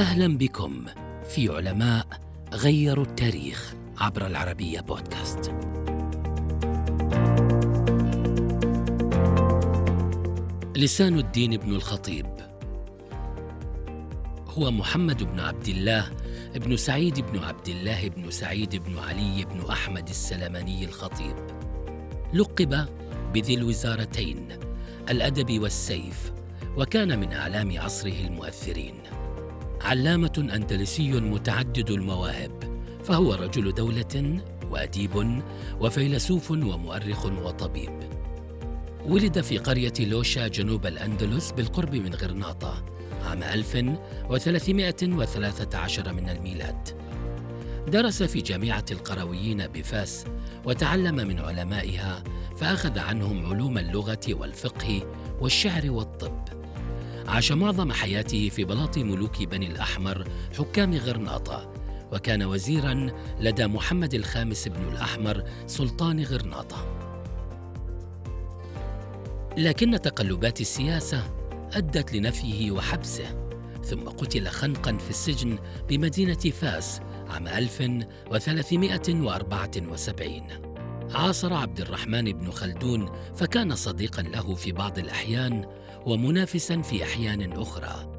أهلا بكم في علماء غيروا التاريخ عبر العربية بودكاست. لسان الدين بن الخطيب هو محمد بن عبد الله بن سعيد بن عبد الله بن سعيد بن علي بن أحمد السلماني الخطيب. لقب بذي الوزارتين الأدب والسيف وكان من أعلام عصره المؤثرين. علامة أندلسي متعدد المواهب فهو رجل دولة وأديب وفيلسوف ومؤرخ وطبيب. ولد في قرية لوشا جنوب الأندلس بالقرب من غرناطة عام 1313 من الميلاد. درس في جامعة القرويين بفاس وتعلم من علمائها فأخذ عنهم علوم اللغة والفقه والشعر والطب. عاش معظم حياته في بلاط ملوك بني الأحمر حكام غرناطة. وكان وزيرا لدى محمد الخامس بن الأحمر سلطان غرناطة. لكن تقلبات السياسة أدت لنفيه وحبسه ثم قتل خنقا في السجن بمدينة فاس عام 1374 عاصر عبد الرحمن بن خلدون فكان صديقا له في بعض الأحيان ومنافسا في أحيان أخرى.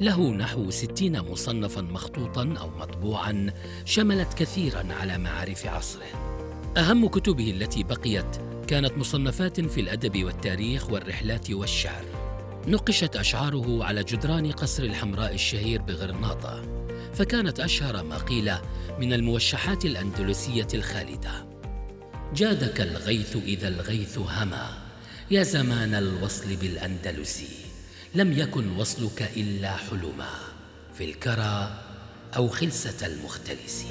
له نحو ستين مصنفا مخطوطا أو مطبوعا شملت كثيرا على معارف عصره. أهم كتبه التي بقيت كانت مصنفات في الأدب والتاريخ والرحلات والشعر. نقشت أشعاره على جدران قصر الحمراء الشهير بغرناطة فكانت أشهر ما قيل من الموشحات الأندلسية الخالدة. جادك الغيث إذا الغيث هما. يا زمان الوصل بالأندلس لم يكن وصلك إلا حلما. في الكرى أو خلسة المختلس